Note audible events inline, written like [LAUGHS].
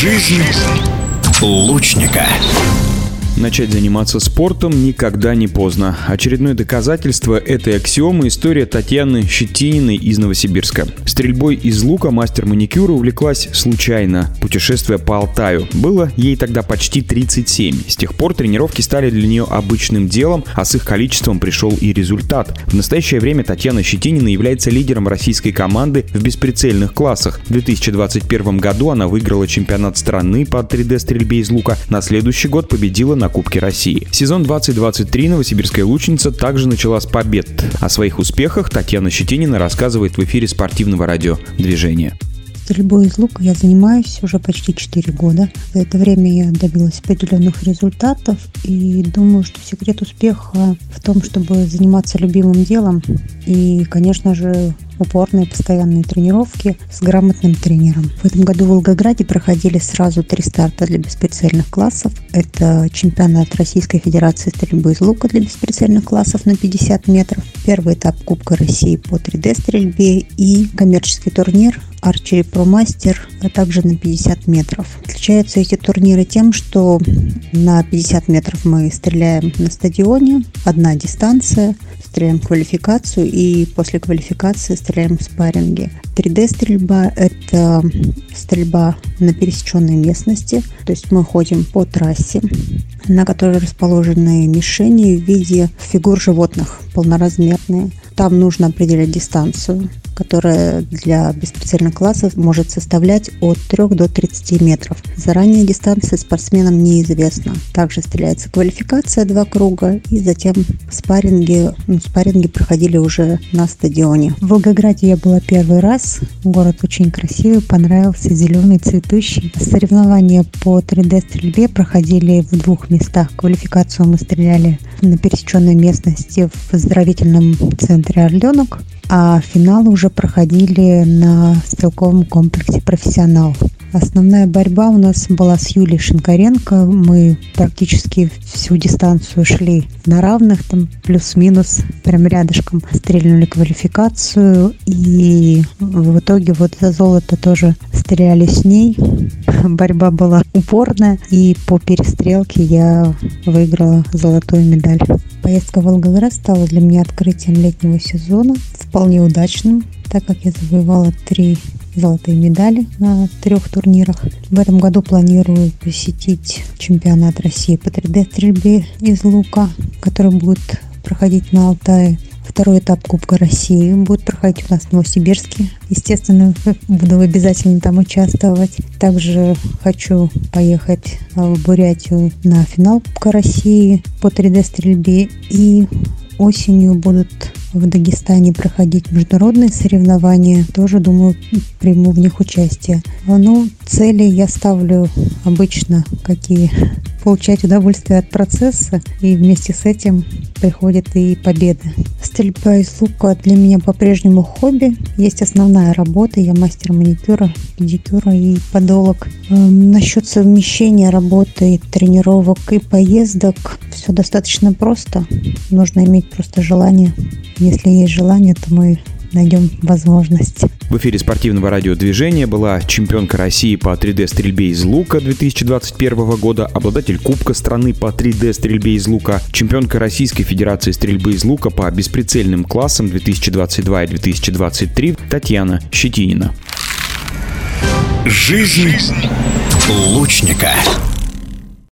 Жизнь лучника. Начать заниматься спортом никогда не поздно. Очередное доказательство этой аксиомы – история Татьяны Щетининой из Новосибирска. Стрельбой из лука мастер маникюра увлеклась случайно, путешествуя по Алтаю. Было ей тогда почти 37. С тех пор тренировки стали для нее обычным делом, а с их количеством пришел и результат. В настоящее время Татьяна Щетинина является лидером российской команды в бесприцельных классах. В 2021 году она выиграла чемпионат страны по 3D-стрельбе из лука. На следующий год победила на Кубке России. Сезон 2023 новосибирская лучница также начала с побед. О своих успехах Татьяна Щетинина рассказывает в эфире спортивного радио «Движение». Стрельбой из лука я занимаюсь уже почти 4 года. За это время я добилась определенных результатов и думаю, что секрет успеха в том, чтобы заниматься любимым делом и, конечно же, упорные постоянные тренировки с грамотным тренером. В этом году в Волгограде проходили сразу три старта для бесприцельных классов. Это чемпионат Российской Федерации стрельбы из лука для бесприцельных классов на 50 метров, первый этап Кубка России по 3D-стрельбе и коммерческий турнир Арчери Pro Master, а также на 50 метров. Отличаются эти турниры тем, что на 50 метров мы стреляем на стадионе, одна дистанция, стреляем квалификацию и после квалификации стреляем в спарринге. 3D-стрельба – это стрельба на пересеченной местности, то есть мы ходим по трассе, на которой расположены мишени в виде фигур животных полноразмерные. Там нужно определять дистанцию, которая для беспредельных классов может составлять от 3 до 30 метров. Заранее дистанция спортсменам неизвестна. Также стреляется квалификация два круга и затем спарринги, ну, спарринги проходили уже на стадионе. В Волгограде я была первый раз. Город очень красивый, понравился, зеленый, цветущий. Соревнования по 3D-стрельбе проходили в двух местах. Квалификацию мы стреляли на пересеченной местности в оздоровительном центре «Орленок», а финалы уже проходили на стрелковом комплексе «Профессионал». Основная борьба у нас была с Юлией Шинкаренко. Мы практически всю дистанцию шли на равных, там плюс-минус, прям рядышком. Стрельнули квалификацию, и в итоге вот за золото тоже стреляли с ней. Борьба была упорная, и по перестрелке я выиграла золотую медаль. Поездка в Волгоград стала для меня открытием летнего сезона, вполне удачным, так как я завоевала три золотые медали на трех турнирах. В этом году планирую посетить чемпионат России по 3D-стрельбе из лука, который будет проходить на Алтае. Второй этап Кубка России будет проходить у нас в Новосибирске. Естественно, [LAUGHS] буду обязательно там участвовать. Также хочу поехать в Бурятию на финал Кубка России по 3D-стрельбе. И осенью будут в Дагестане проходить международные соревнования. Тоже, думаю, приму в них участие. Ну, цели я ставлю обычно какие получать удовольствие от процесса, и вместе с этим приходит и победа. Стрельба из лука для меня по-прежнему хобби. Есть основная работа, я мастер маникюра, педикюра и подолог. Эм, насчет совмещения работы, тренировок и поездок все достаточно просто. Нужно иметь просто желание. Если есть желание, то мы найдем возможность. В эфире спортивного радиодвижения была чемпионка России по 3D-стрельбе из лука 2021 года, обладатель Кубка страны по 3D-стрельбе из лука, чемпионка Российской Федерации стрельбы из лука по бесприцельным классам 2022 и 2023 Татьяна Щетинина. Жизнь лучника.